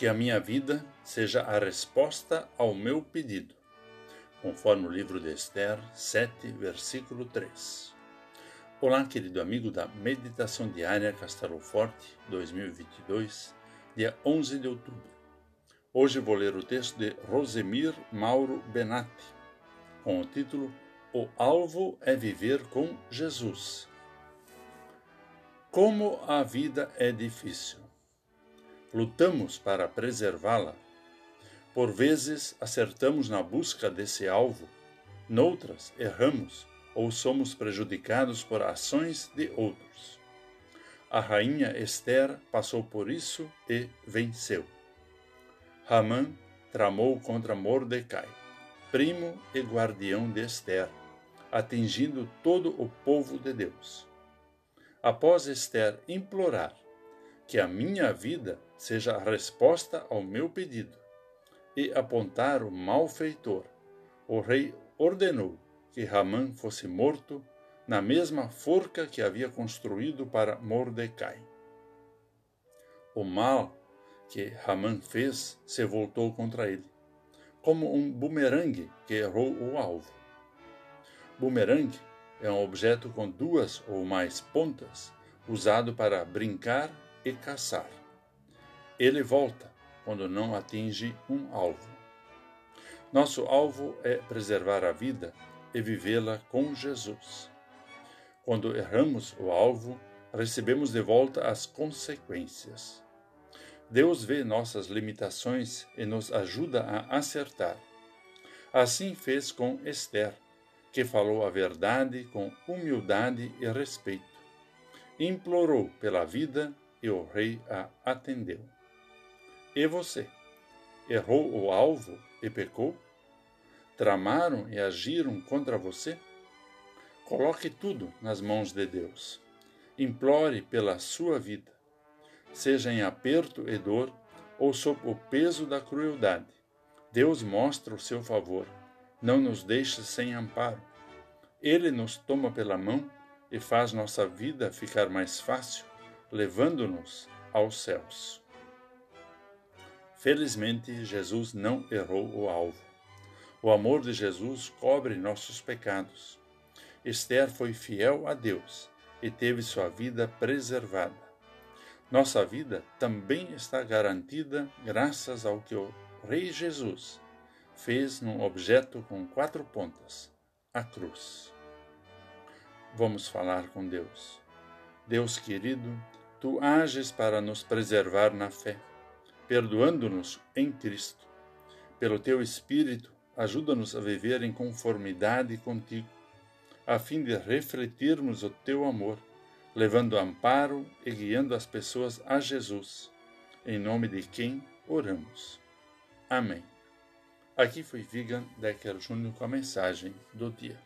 que a minha vida seja a resposta ao meu pedido, conforme o livro de Esther 7, versículo 3. Olá, querido amigo da Meditação Diária Castelo Forte 2022, dia 11 de outubro. Hoje vou ler o texto de Rosemir Mauro Benatti, com o título O alvo é viver com Jesus. Como a vida é difícil. Lutamos para preservá-la. Por vezes acertamos na busca desse alvo, noutras erramos ou somos prejudicados por ações de outros. A rainha Esther passou por isso e venceu. Ramã tramou contra Mordecai, primo e guardião de Esther, atingindo todo o povo de Deus após Esther implorar que a minha vida seja a resposta ao meu pedido e apontar o malfeitor, o rei ordenou que Ramã fosse morto na mesma forca que havia construído para Mordecai. O mal que Ramã fez se voltou contra ele, como um bumerangue que errou o alvo. Bumerangue é um objeto com duas ou mais pontas, usado para brincar e caçar. Ele volta quando não atinge um alvo. Nosso alvo é preservar a vida e vivê-la com Jesus. Quando erramos o alvo, recebemos de volta as consequências. Deus vê nossas limitações e nos ajuda a acertar. Assim fez com Esther que falou a verdade com humildade e respeito. Implorou pela vida e o rei a atendeu. E você? Errou o alvo e pecou? Tramaram e agiram contra você? Coloque tudo nas mãos de Deus. Implore pela sua vida. Seja em aperto e dor ou sob o peso da crueldade. Deus mostra o seu favor não nos deixa sem amparo. Ele nos toma pela mão e faz nossa vida ficar mais fácil, levando-nos aos céus. Felizmente, Jesus não errou o alvo. O amor de Jesus cobre nossos pecados. Esther foi fiel a Deus e teve sua vida preservada. Nossa vida também está garantida graças ao que o Rei Jesus fez num objeto com quatro pontas, a cruz. Vamos falar com Deus. Deus querido, tu ages para nos preservar na fé, perdoando-nos em Cristo. Pelo teu Espírito, ajuda-nos a viver em conformidade contigo, a fim de refletirmos o teu amor, levando amparo e guiando as pessoas a Jesus, em nome de quem oramos. Amém. Aqui foi Vigan Decker Júnior com a mensagem do dia.